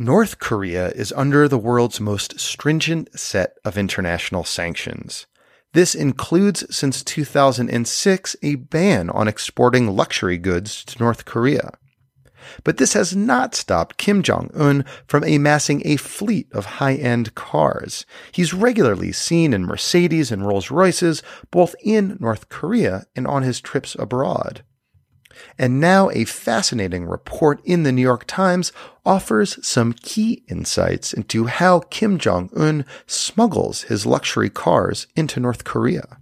North Korea is under the world's most stringent set of international sanctions. This includes, since 2006, a ban on exporting luxury goods to North Korea. But this has not stopped Kim Jong un from amassing a fleet of high end cars. He's regularly seen in Mercedes and Rolls Royces, both in North Korea and on his trips abroad. And now a fascinating report in the New York Times offers some key insights into how Kim Jong un smuggles his luxury cars into North Korea.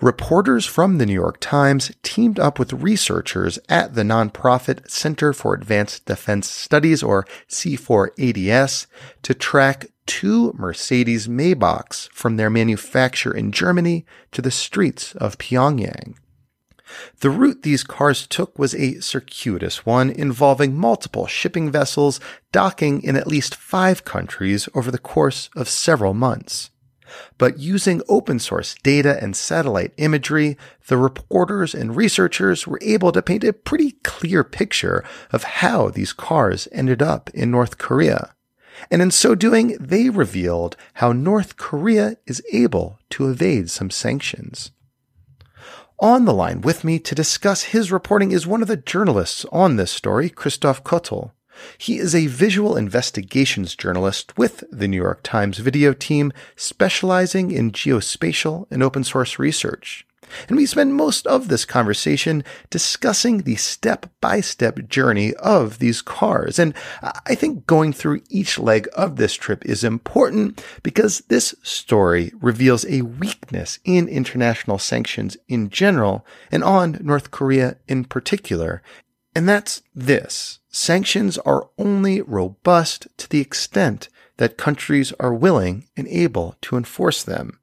Reporters from the New York Times teamed up with researchers at the nonprofit Center for Advanced Defense Studies, or C4ADS, to track two Mercedes Maybachs from their manufacture in Germany to the streets of Pyongyang. The route these cars took was a circuitous one involving multiple shipping vessels docking in at least five countries over the course of several months. But using open source data and satellite imagery, the reporters and researchers were able to paint a pretty clear picture of how these cars ended up in North Korea. And in so doing, they revealed how North Korea is able to evade some sanctions. On the line with me to discuss his reporting is one of the journalists on this story, Christoph Koettl. He is a visual investigations journalist with the New York Times video team specializing in geospatial and open source research. And we spend most of this conversation discussing the step by step journey of these cars. And I think going through each leg of this trip is important because this story reveals a weakness in international sanctions in general and on North Korea in particular. And that's this. Sanctions are only robust to the extent that countries are willing and able to enforce them.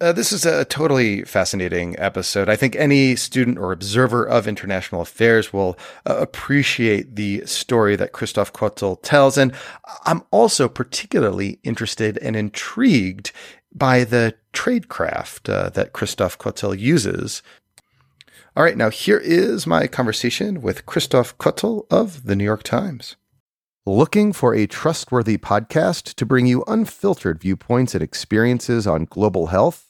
Uh, this is a totally fascinating episode. I think any student or observer of international affairs will uh, appreciate the story that Christoph Koettl tells. And I'm also particularly interested and intrigued by the tradecraft uh, that Christoph Koettl uses. All right, now here is my conversation with Christoph Koettl of the New York Times. Looking for a trustworthy podcast to bring you unfiltered viewpoints and experiences on global health?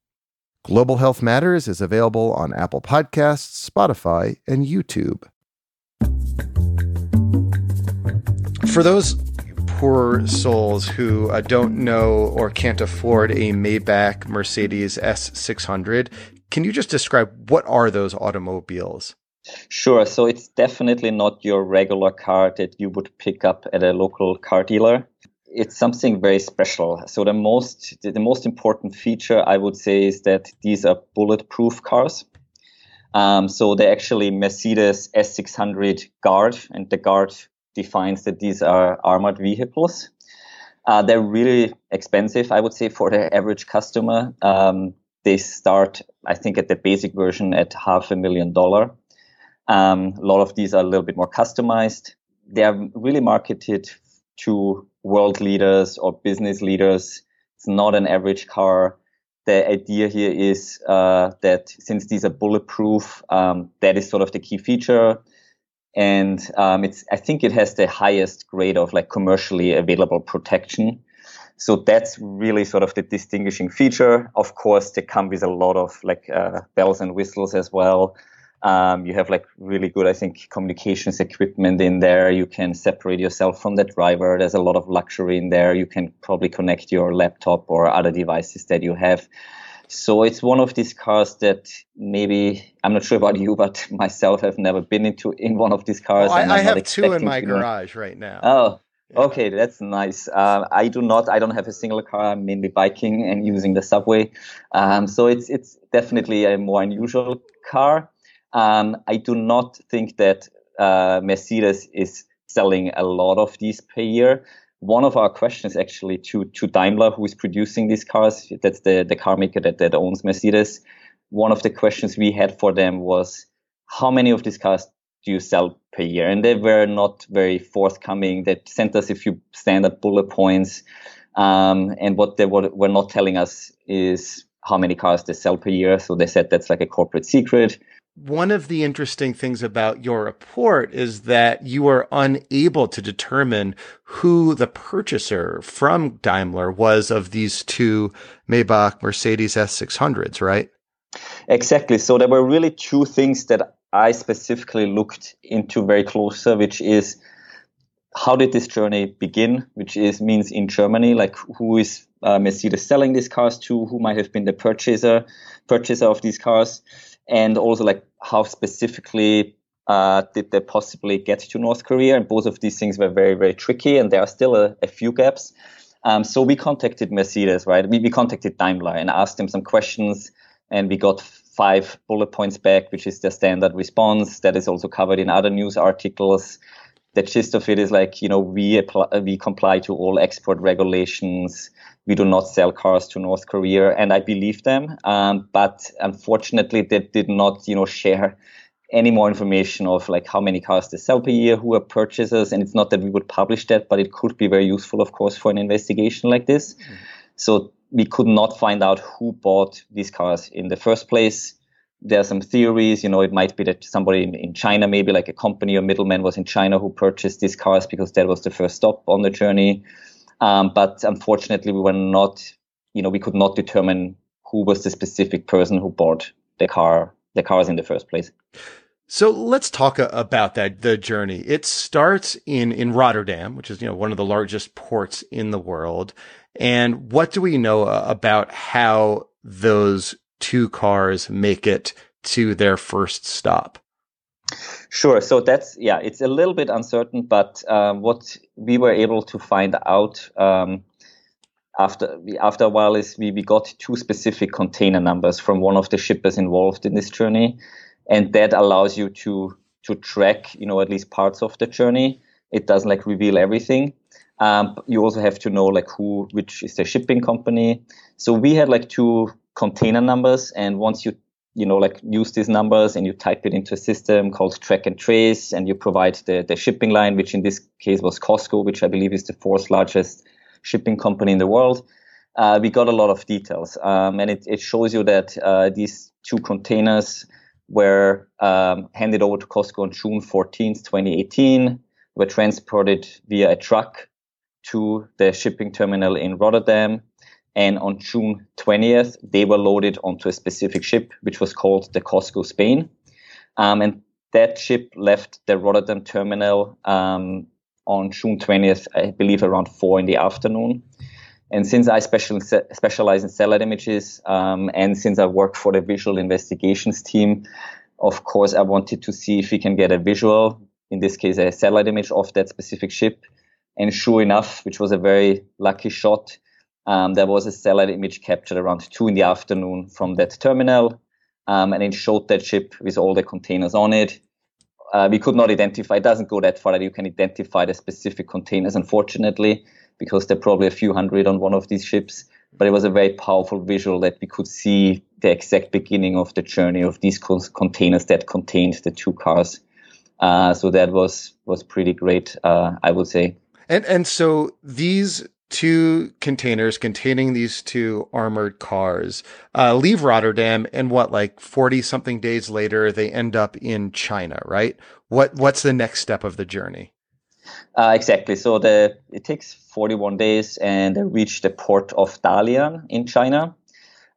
Global Health Matters is available on Apple Podcasts, Spotify, and YouTube. For those poor souls who uh, don't know or can't afford a Maybach Mercedes S600, can you just describe what are those automobiles? Sure. So it's definitely not your regular car that you would pick up at a local car dealer it's something very special. So the most the most important feature I would say is that these are bulletproof cars. Um, so they're actually Mercedes S600 Guard, and the Guard defines that these are armored vehicles. Uh, they're really expensive, I would say, for the average customer. Um, they start, I think, at the basic version at half a million dollar. Um, a lot of these are a little bit more customized. They are really marketed to world leaders or business leaders. It's not an average car. The idea here is uh, that since these are bulletproof, um, that is sort of the key feature. And um, it's, I think it has the highest grade of like commercially available protection. So that's really sort of the distinguishing feature. Of course, they come with a lot of like uh, bells and whistles as well. Um, you have like really good, I think, communications equipment in there. You can separate yourself from the driver. There's a lot of luxury in there. You can probably connect your laptop or other devices that you have. So it's one of these cars that maybe I'm not sure about you, but myself have never been into in one of these cars. Oh, I, I have two in my garage right now. Oh, yeah. okay, that's nice. Uh, I do not. I don't have a single car. I'm mainly biking and using the subway. Um, so it's it's definitely a more unusual car. Um, I do not think that uh, Mercedes is selling a lot of these per year. One of our questions actually to, to Daimler, who is producing these cars, that's the, the car maker that, that owns Mercedes. One of the questions we had for them was, how many of these cars do you sell per year? And they were not very forthcoming. They sent us a few standard bullet points. Um, and what they were, were not telling us is how many cars they sell per year. So they said that's like a corporate secret one of the interesting things about your report is that you are unable to determine who the purchaser from Daimler was of these two Maybach Mercedes S600s, right? Exactly. So there were really two things that I specifically looked into very closer, which is how did this journey begin, which is means in Germany, like who is uh, Mercedes selling these cars to, who might have been the purchaser purchaser of these cars and also like how specifically uh, did they possibly get to North Korea? And both of these things were very, very tricky, and there are still a, a few gaps. Um, so we contacted Mercedes, right? We, we contacted Daimler and asked them some questions, and we got five bullet points back, which is the standard response that is also covered in other news articles. The gist of it is like, you know, we apply, we comply to all export regulations we do not sell cars to North Korea, and I believe them. Um, but unfortunately, they did not, you know, share any more information of like how many cars they sell per year, who are purchasers, and it's not that we would publish that, but it could be very useful, of course, for an investigation like this. Mm-hmm. So we could not find out who bought these cars in the first place. There are some theories, you know, it might be that somebody in, in China, maybe like a company or middleman was in China who purchased these cars because that was the first stop on the journey. Um, but unfortunately, we were not, you know, we could not determine who was the specific person who bought the car, the cars in the first place. So let's talk about that the journey. It starts in in Rotterdam, which is you know one of the largest ports in the world. And what do we know uh, about how those two cars make it to their first stop? Sure. So that's yeah, it's a little bit uncertain, but um, what we were able to find out um, after after a while is we, we got two specific container numbers from one of the shippers involved in this journey, and that allows you to to track you know at least parts of the journey. It doesn't like reveal everything. Um, you also have to know like who which is the shipping company. So we had like two container numbers, and once you you know, like use these numbers and you type it into a system called track and trace and you provide the, the shipping line, which in this case was COSCO, which I believe is the fourth largest shipping company in the world. Uh, we got a lot of details. Um, and it, it shows you that uh, these two containers were um, handed over to COSCO on June 14th, 2018, were transported via a truck to the shipping terminal in Rotterdam and on June 20th, they were loaded onto a specific ship, which was called the COSCO Spain. Um, and that ship left the Rotterdam terminal um, on June 20th, I believe around four in the afternoon. And since I special, specialize in satellite images, um, and since I work for the visual investigations team, of course, I wanted to see if we can get a visual, in this case, a satellite image of that specific ship. And sure enough, which was a very lucky shot, um, there was a satellite image captured around two in the afternoon from that terminal, um, and it showed that ship with all the containers on it. Uh, we could not identify. It doesn't go that far that you can identify the specific containers, unfortunately, because there are probably a few hundred on one of these ships. But it was a very powerful visual that we could see the exact beginning of the journey of these containers that contained the two cars. Uh, so that was was pretty great, uh, I would say. And and so these two containers containing these two armored cars uh, leave Rotterdam, and what like forty something days later they end up in China, right? What what's the next step of the journey? Uh, exactly. So the it takes forty one days, and they reach the port of Dalian in China,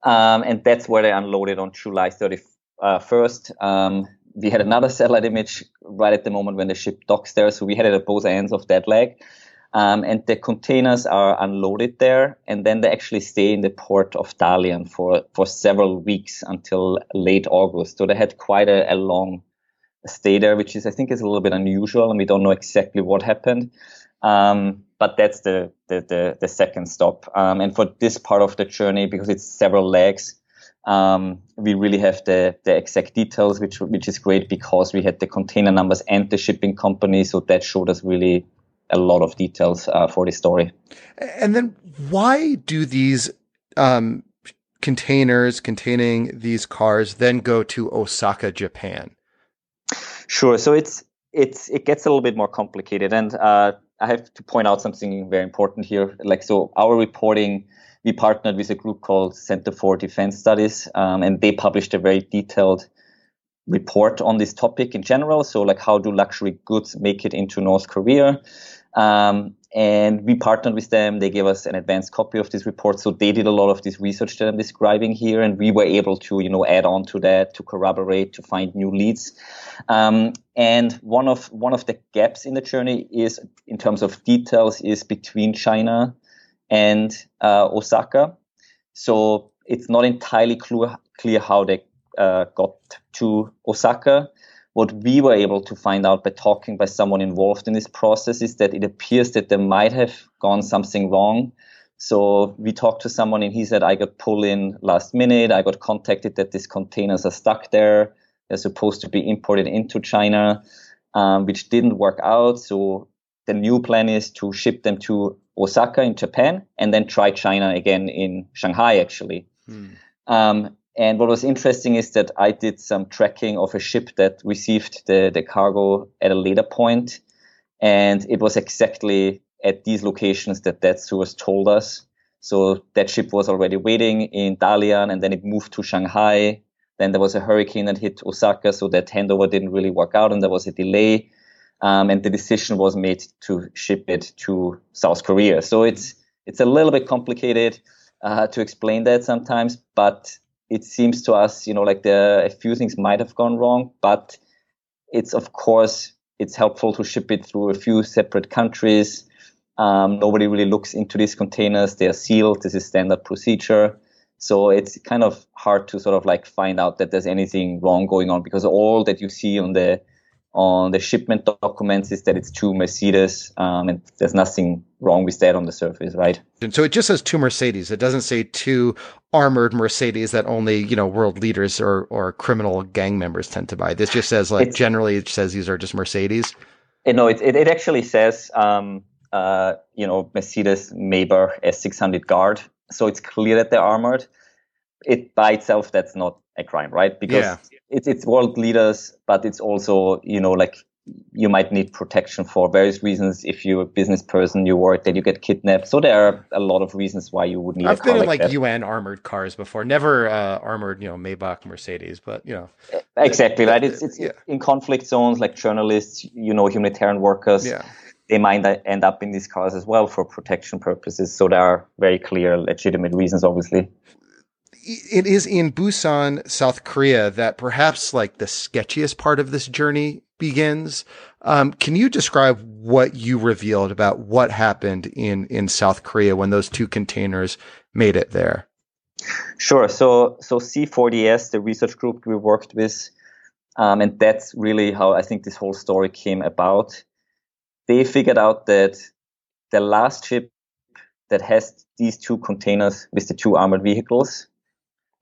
um, and that's where they unloaded on July thirty uh. Um, we had another satellite image right at the moment when the ship docks there. So we had it at both ends of that leg. Um, and the containers are unloaded there, and then they actually stay in the port of Dalian for, for several weeks until late August. So they had quite a, a long stay there, which is I think is a little bit unusual, and we don't know exactly what happened. Um, but that's the the, the, the second stop. Um, and for this part of the journey, because it's several legs, um, we really have the, the exact details, which which is great because we had the container numbers and the shipping company, so that showed us really a lot of details uh, for this story. And then, why do these um, containers containing these cars then go to Osaka, Japan? Sure. So it's it's it gets a little bit more complicated, and uh, I have to point out something very important here. Like so, our reporting. We partnered with a group called Center for Defense Studies, um, and they published a very detailed report on this topic in general. So, like, how do luxury goods make it into North Korea? Um, and we partnered with them. They gave us an advanced copy of this report. So they did a lot of this research that I'm describing here, and we were able to, you know, add on to that to corroborate, to find new leads. Um, and one of one of the gaps in the journey is, in terms of details, is between China and uh, Osaka. So it's not entirely clear clear how they uh, got to Osaka what we were able to find out by talking by someone involved in this process is that it appears that there might have gone something wrong. So we talked to someone and he said, I got pulled in last minute. I got contacted that these containers are stuck there. They're supposed to be imported into China, um, which didn't work out. So the new plan is to ship them to Osaka in Japan and then try China again in Shanghai, actually. Hmm. Um, and what was interesting is that I did some tracking of a ship that received the, the cargo at a later point, and it was exactly at these locations that that source told us. So that ship was already waiting in Dalian, and then it moved to Shanghai. Then there was a hurricane that hit Osaka, so that handover didn't really work out, and there was a delay. Um, and the decision was made to ship it to South Korea. So it's it's a little bit complicated uh, to explain that sometimes, but it seems to us, you know, like the a few things might have gone wrong, but it's of course it's helpful to ship it through a few separate countries. Um, nobody really looks into these containers; they are sealed. This is standard procedure. So it's kind of hard to sort of like find out that there's anything wrong going on because all that you see on the on the shipment documents is that it's two Mercedes, um, and there's nothing wrong with that on the surface, right? And so it just says two Mercedes. It doesn't say two armored Mercedes that only you know world leaders or or criminal gang members tend to buy. This just says like it's, generally it says these are just Mercedes. You know, it it, it actually says um, uh, you know Mercedes Maybach S600 Guard, so it's clear that they're armored. It by itself that's not a crime, right? Because yeah. It's it's world leaders, but it's also you know like you might need protection for various reasons. If you're a business person, you work, then you get kidnapped. So there are a lot of reasons why you would need. I've been in like, like UN armored cars before, never uh, armored, you know, Maybach, Mercedes, but you know. Exactly right. It's it's yeah. in conflict zones, like journalists, you know, humanitarian workers. Yeah. They might end up in these cars as well for protection purposes. So there are very clear, legitimate reasons, obviously it is in Busan, South Korea, that perhaps like the sketchiest part of this journey begins. Um, can you describe what you revealed about what happened in in South Korea when those two containers made it there? Sure. So so C4ADS, the research group we worked with, um, and that's really how I think this whole story came about. They figured out that the last ship that has these two containers with the two armored vehicles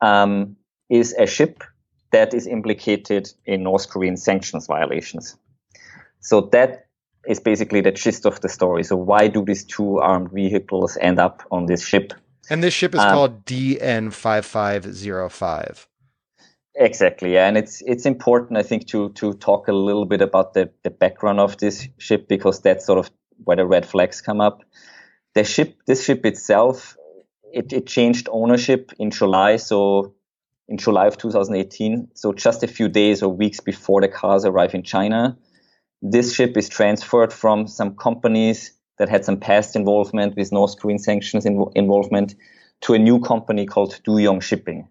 um, is a ship that is implicated in North Korean sanctions violations. So that is basically the gist of the story. So why do these two armed vehicles end up on this ship? And this ship is um, called DN5505. Exactly, yeah. and it's it's important, I think, to to talk a little bit about the the background of this ship because that's sort of where the red flags come up. The ship, this ship itself, it, it changed ownership in July, so in July of 2018, so just a few days or weeks before the cars arrive in China. This ship is transferred from some companies that had some past involvement with North Korean sanctions involvement to a new company called Duyong Shipping.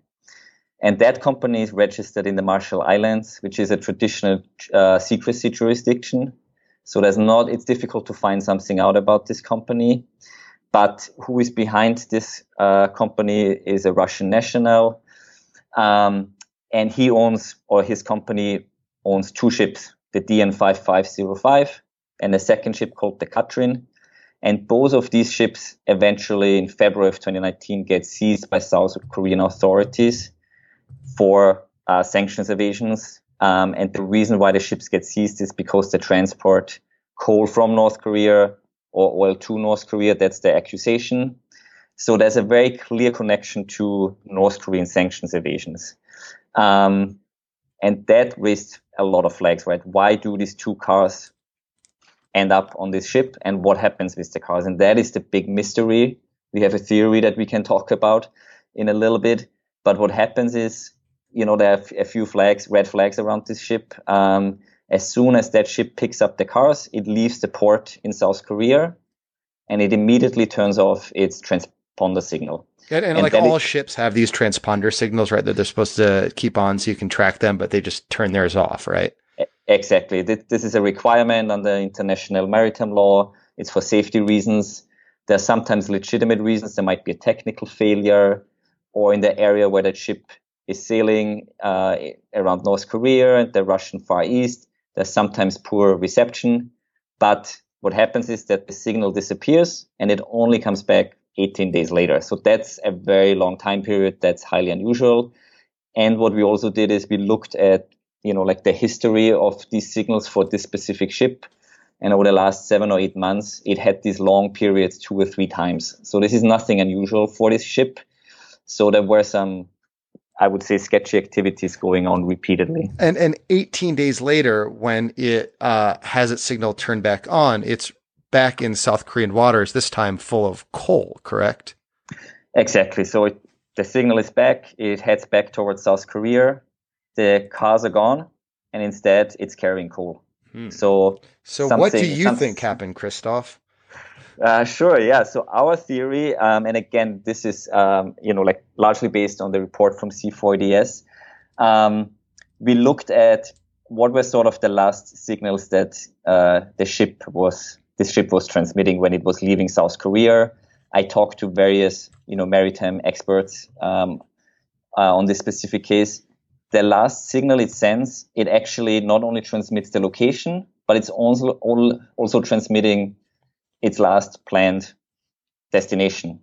And that company is registered in the Marshall Islands, which is a traditional uh, secrecy jurisdiction. So there's not, it's difficult to find something out about this company. But who is behind this uh, company is a Russian national. Um, and he owns, or his company owns two ships, the DN 5505 and a second ship called the Katrin. And both of these ships eventually in February of 2019 get seized by South Korean authorities for uh, sanctions evasions. Um, and the reason why the ships get seized is because they transport coal from North Korea or oil to North Korea. That's the accusation. So there's a very clear connection to North Korean sanctions evasions. Um, and that raised a lot of flags, right? Why do these two cars end up on this ship and what happens with the cars? And that is the big mystery. We have a theory that we can talk about in a little bit. But what happens is, you know, there are a few flags, red flags around this ship. Um, as soon as that ship picks up the cars, it leaves the port in South Korea and it immediately turns off its transponder signal. And, and, and like all it, ships have these transponder signals, right? That they're supposed to keep on so you can track them, but they just turn theirs off, right? Exactly. This is a requirement under international maritime law. It's for safety reasons. There are sometimes legitimate reasons. There might be a technical failure, or in the area where that ship is sailing uh, around North Korea and the Russian Far East, there's sometimes poor reception. But what happens is that the signal disappears and it only comes back 18 days later. So that's a very long time period. That's highly unusual. And what we also did is we looked at, you know, like the history of these signals for this specific ship. And over the last seven or eight months, it had these long periods two or three times. So this is nothing unusual for this ship. So there were some, I would say, sketchy activities going on repeatedly. And and 18 days later, when it uh, has its signal turned back on, it's back in South Korean waters, this time full of coal, correct? Exactly. So it, the signal is back. It heads back towards South Korea. The cars are gone, and instead it's carrying coal. Hmm. So, so what do you think happened, Christoph? Uh, sure. Yeah. So our theory, um, and again, this is um, you know like largely based on the report from C4ADS. Um, we looked at what were sort of the last signals that uh, the ship was this ship was transmitting when it was leaving South Korea. I talked to various, you know, maritime experts um, uh, on this specific case. The last signal it sends, it actually not only transmits the location, but it's also also transmitting its last planned destination,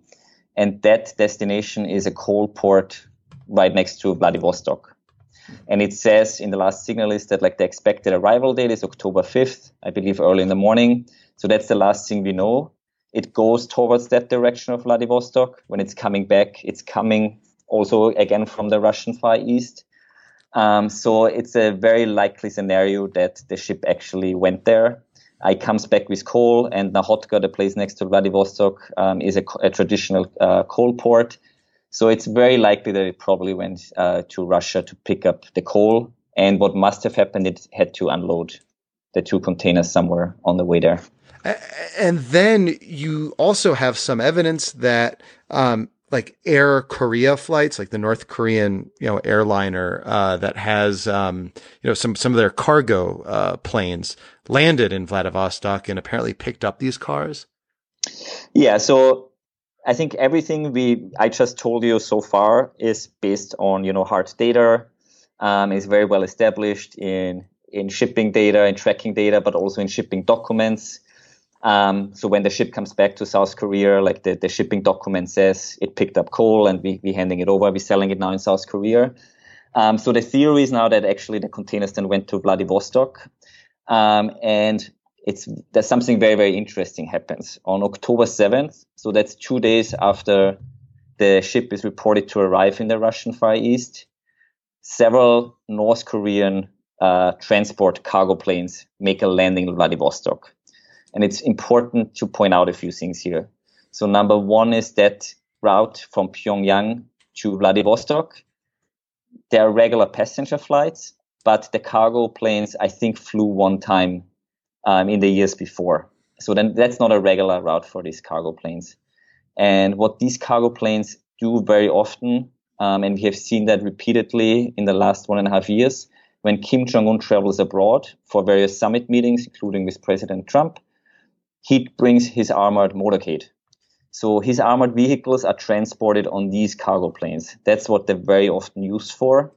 and that destination is a coal port right next to Vladivostok. And it says in the last signal is that like the expected arrival date is October 5th, I believe early in the morning. So that's the last thing we know. It goes towards that direction of Vladivostok. When it's coming back, it's coming also again from the Russian Far East. Um, so it's a very likely scenario that the ship actually went there. It comes back with coal, and Nakhodka, the place next to Vladivostok, um, is a, a traditional uh, coal port. So it's very likely that it probably went uh, to Russia to pick up the coal. And what must have happened, it had to unload the two containers somewhere on the way there. And then you also have some evidence that, um, like Air Koryo flights, like the North Korean, you know, airliner uh, that has, um, you know, some some of their cargo uh, planes landed in Vladivostok and apparently picked up these cars. Yeah, so I think everything we I just told you so far is based on you know hard data, um, is very well established in in shipping data and tracking data, but also in shipping documents. Um, so when the ship comes back to South Korea, like the, the shipping document says it picked up coal and we, we handing it over, we're selling it now in South Korea. Um, so the theory is now that actually the containers then went to Vladivostok. Um, and it's there's something very, very interesting happens on October 7th. So that's two days after the ship is reported to arrive in the Russian Far East. Several North Korean uh, transport cargo planes make a landing in Vladivostok. And it's important to point out a few things here. So number one is that route from Pyongyang to Vladivostok. There are regular passenger flights, but the cargo planes, I think, flew one time um, in the years before. So then that's not a regular route for these cargo planes. And what these cargo planes do very often Um, and we have seen that repeatedly in the last one and a half years when Kim Jong un travels abroad for various summit meetings, including with President Trump. He brings his armored motorcade. So his armored vehicles are transported on these cargo planes. That's what they're very often used for.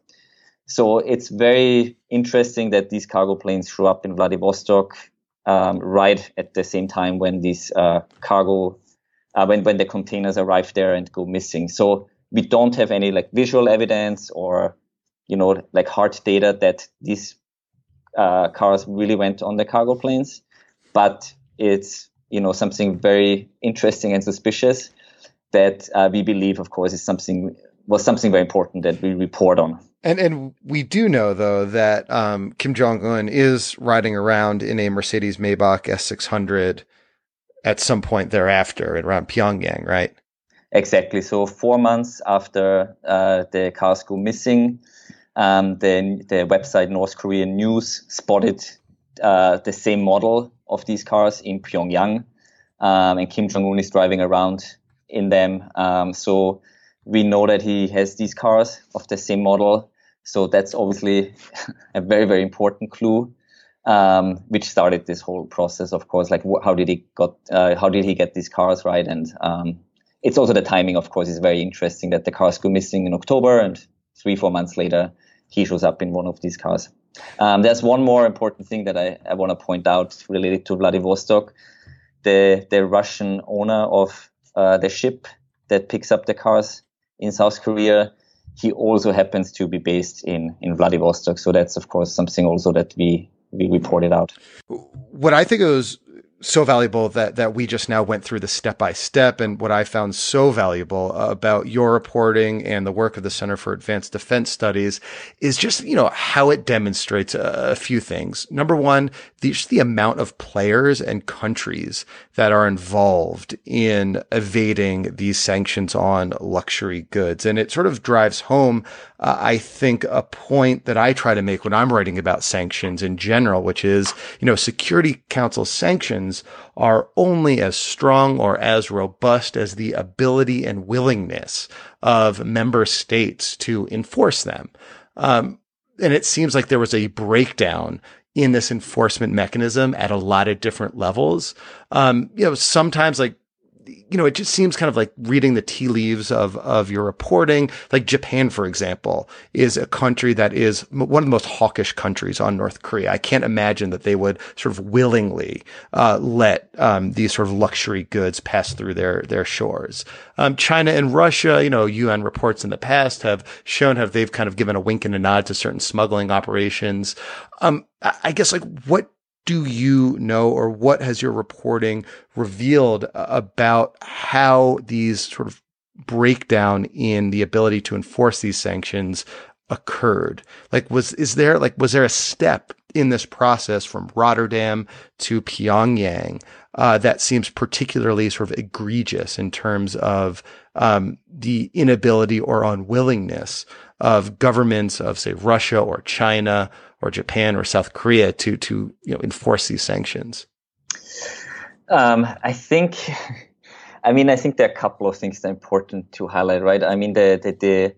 So it's very interesting that these cargo planes show up in Vladivostok um, right at the same time when these uh, cargo, uh, when when the containers arrive there and go missing. So we don't have any like visual evidence or you know like hard data that these uh, cars really went on the cargo planes, but it's you know something very interesting and suspicious that uh, we believe, of course, is something was something very important that we report on. And and we do know though that um, Kim Jong Un is riding around in a Mercedes Maybach S600 at some point thereafter around Pyongyang, right? Exactly. So four months after uh, the cars go missing, um, the the website North Korean News spotted uh, the same model of these cars in Pyongyang, um, and Kim Jong Un is driving around in them. Um, so we know that he has these cars of the same model so that's obviously a very, very important clue, um, which started this whole process. Of course, like wh- how did he got, uh, how did he get these cars right? And um, it's also the timing, of course, is very interesting that the cars go missing in October, and three, four months later, he shows up in one of these cars. Um, there's one more important thing that I, I want to point out related to Vladivostok. The the Russian owner of uh, the ship that picks up the cars in South Korea he also happens to be based in in Vladivostok. So that's of course something also that we we reported out. What I think was so valuable that that we just now went through the step by step and what I found so valuable about your reporting and the work of the Center for Advanced Defense Studies is just you know how it demonstrates a, few things. Number one, the, just the amount of players and countries that are involved in evading these sanctions on luxury goods, and it sort of drives home, uh, I think, a point that I try to make when I'm writing about sanctions in general, which is you know Security Council sanctions are only as strong or as robust as the ability and willingness of member states to enforce them. Um, and it seems like there was a breakdown in this enforcement mechanism at a lot of different levels. Um, you know, sometimes like you know, it just seems kind of like reading the tea leaves of, of your reporting. Like Japan, for example, is a country that is one of the most hawkish countries on North Korea. I can't imagine that they would sort of willingly, uh, let, um, these sort of luxury goods pass through their, their shores. Um, China and Russia, you know, UN reports in the past have shown how they've kind of given a wink and a nod to certain smuggling operations. Um, I guess like what do you know or what has your reporting revealed about how these sort of breakdown in the ability to enforce these sanctions occurred? Like was is there like was there a step in this process from Rotterdam to Pyongyang uh, that seems particularly sort of egregious in terms of um, the inability or unwillingness of governments of say Russia or China or Japan or South Korea to to you know enforce these sanctions? Um, I think, I mean, I think there are a couple of things that are important to highlight, right? I mean, the the the,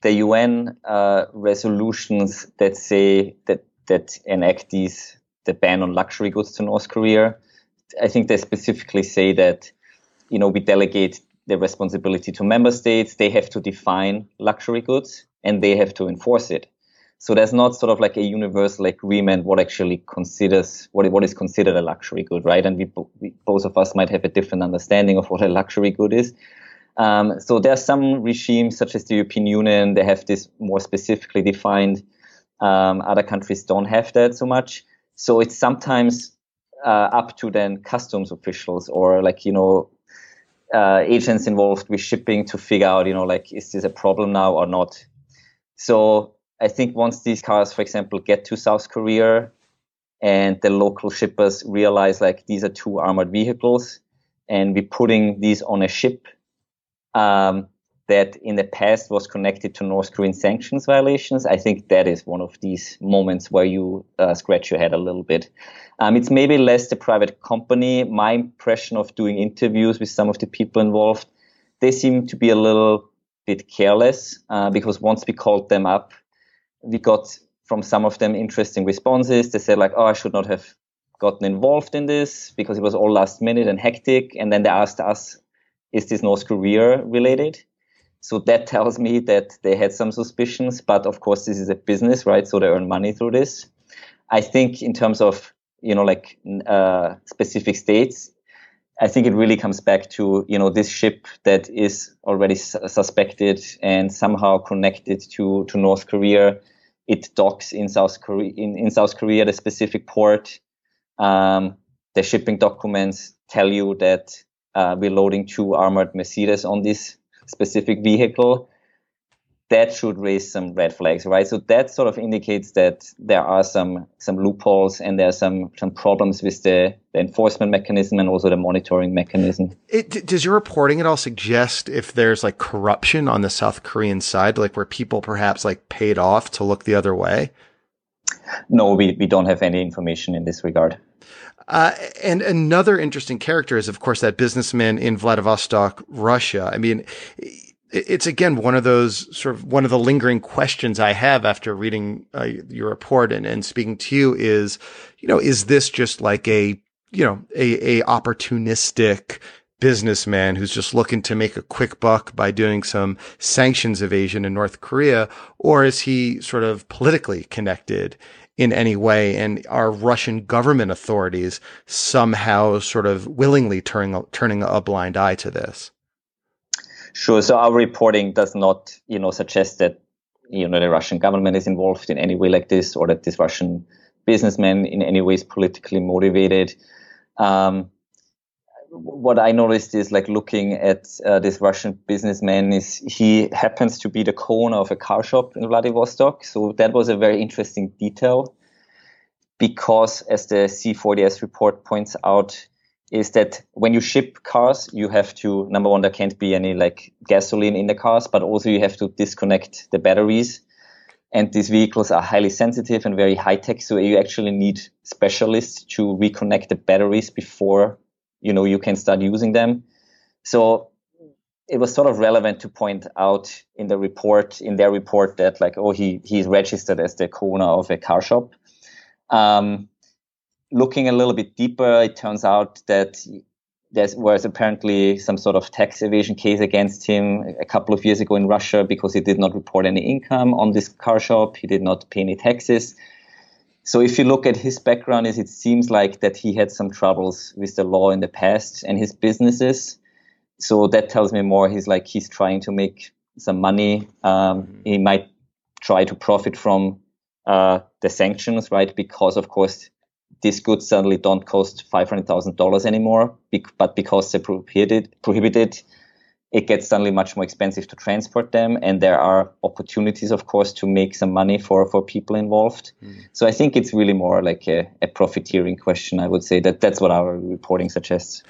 the UN uh, resolutions that say that that enact these the ban on luxury goods to North Korea. I think they specifically say that you know we delegate the responsibility to member states. They have to define luxury goods and they have to enforce it. So there's not sort of like a universal agreement what actually considers what what is considered a luxury good, right? And we, we both of us might have a different understanding of what a luxury good is. Um, so there are some regimes, such as the European Union, they have this more specifically defined. Um, other countries don't have that so much. So it's sometimes uh, up to then customs officials or like you know uh, agents involved with shipping to figure out, you know, like is this a problem now or not. So I think once these cars, for example, get to South Korea and the local shippers realize like these are two armored vehicles and we're putting these on a ship um, that in the past was connected to North Korean sanctions violations, I think that is one of these moments where you uh, scratch your head a little bit. Um, it's maybe less the private company. My impression of doing interviews with some of the people involved, they seem to be a little bit careless uh, because once we called them up, we got from some of them interesting responses. They said like, "Oh, I should not have gotten involved in this because it was all last minute and hectic." And then they asked us, "Is this North Korea related?" So that tells me that they had some suspicions, but of course this is a business, right? So they earn money through this. I think in terms of you know like uh, specific states, I think it really comes back to you know this ship that is already su- suspected and somehow connected to to North Korea. It docks in South Korea in, in South Korea, the specific port. Um, the shipping documents tell you that uh, we're loading two armored Mercedes on this specific vehicle, that should raise some red flags, right? So that sort of indicates that there are some some loopholes and there are some some problems with the, the enforcement mechanism and also the monitoring mechanism. It, does your reporting at all suggest if there's like corruption on the South Korean side, like where people perhaps like paid off to look the other way? No, we, we don't have any information in this regard. Uh, and another interesting character is, of course, that businessman in Vladivostok, Russia. I mean, it's again one of those sort of one of the lingering questions I have after reading uh, your report and, and speaking to you is, you know, is this just like a, you know, a, a opportunistic businessman who's just looking to make a quick buck by doing some sanctions evasion in North Korea? Or is he sort of politically connected in any way? And are Russian government authorities somehow sort of willingly turning, turning a blind eye to this? Sure. So our reporting does not, you know, suggest that, you know, the Russian government is involved in any way like this or that this Russian businessman in any way is politically motivated. Um, what I noticed is like looking at uh, this Russian businessman is he happens to be the owner of a car shop in Vladivostok. So that was a very interesting detail because as the C4ADS report points out, is that when you ship cars, you have to, number one, there can't be any like gasoline in the cars, but also you have to disconnect the batteries. And these vehicles are highly sensitive and very high tech. So you actually need specialists to reconnect the batteries before, you know, you can start using them. So it was sort of relevant to point out in the report, in their report that like, oh, he, he's registered as the owner of a car shop. Um, looking a little bit deeper, it turns out that there was apparently some sort of tax evasion case against him a couple of years ago in Russia because he did not report any income on this car shop. He did not pay any taxes. So if you look at his background, is it seems like that he had some troubles with the law in the past and his businesses. So that tells me more. He's like he's trying to make some money. Um, mm-hmm. he might try to profit from uh, the sanctions, right? Because of course these goods suddenly don't cost $500,000 anymore, but because they're prohibited, prohibited, it gets suddenly much more expensive to transport them. And there are opportunities, of course, to make some money for, for people involved. Mm. So I think it's really more like a, a, profiteering question. I would say that that's what our reporting suggests.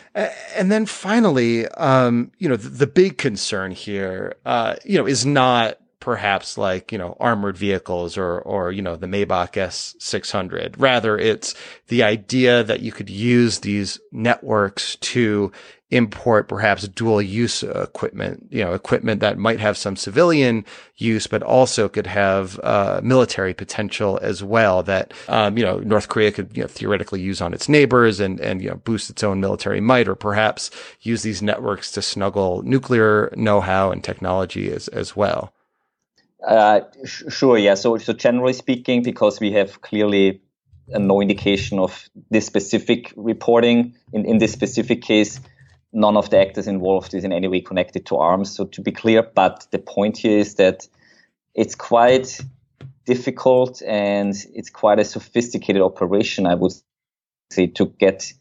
And then finally, um, you know, the, the, big concern here, uh, you know, is not perhaps like, you know, armored vehicles or, or, you know, the Maybach S600. Rather, it's the idea that you could use these networks to import perhaps dual use equipment, you know, equipment that might have some civilian use, but also could have uh, military potential as well that, um, you know, North Korea could, you know, theoretically use on its neighbors and, and, you know, boost its own military might or perhaps use these networks to snuggle nuclear know-how and technology as, as well. Uh, sh- sure, yeah. So, so generally speaking, because we have clearly no indication of this specific reporting in, in this specific case, none of the actors involved is in any way connected to arms. So to be clear, but the point here is that it's quite difficult and it's quite a sophisticated operation, I would say, to get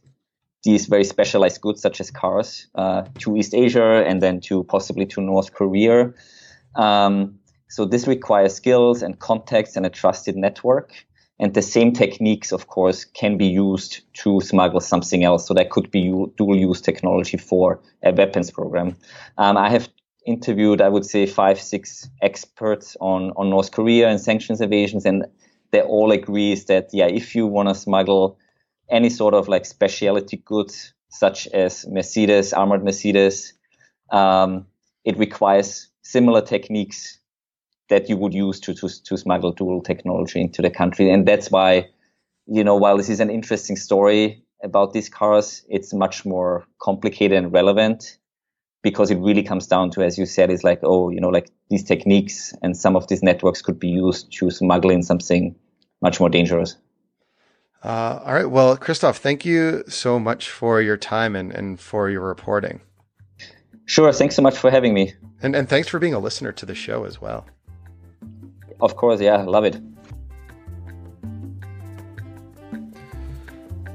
these very specialized goods such as cars uh, to East Asia and then to possibly to North Korea. Um, so this requires skills and context and a trusted network. And the same techniques, of course, can be used to smuggle something else. So that could be dual use technology for a weapons program. Um, I have interviewed, I would say, five, six experts on, on North Korea and sanctions evasions, and they all agree that, yeah, if you want to smuggle any sort of like specialty goods, such as Mercedes, armored Mercedes, um, it requires similar techniques that you would use to, to, to smuggle dual technology into the country. And that's why, you know, while this is an interesting story about these cars, it's much more complicated and relevant because it really comes down to, as you said, is like, oh, you know, like these techniques and some of these networks could be used to smuggle in something much more dangerous. Uh, all right. Well, Christoph, thank you so much for your time and, and for your reporting. Sure. Thanks so much for having me. And, and thanks for being a listener to the show as well. Of course. Yeah. Love it.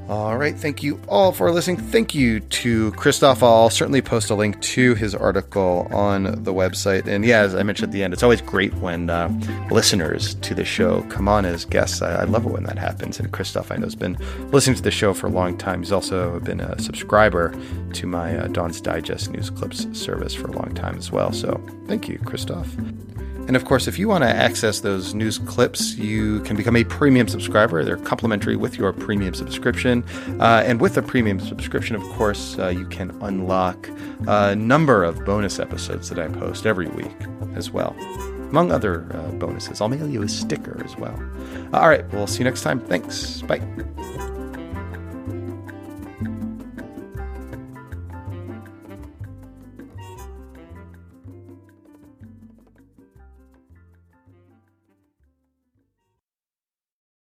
All right. Thank you all for listening. Thank you to Christoph. I'll certainly post a link to his article on the website. And yeah, as I mentioned at the end, it's always great when uh, listeners to the show come on as guests. I, I, love it when that happens. And Christoph, I know, has been listening to the show for a long time. He's also been a subscriber to my uh, Dawn's Digest news clips service for a long time as well. So thank you, Christoph. And of course, if you want to access those news clips, you can become a premium subscriber. They're complimentary with your premium subscription. Uh, and with a premium subscription, of course, uh, you can unlock a number of bonus episodes that I post every week as well, among other uh, bonuses. I'll mail you a sticker as well. All right, we'll see you next time. Thanks. Bye.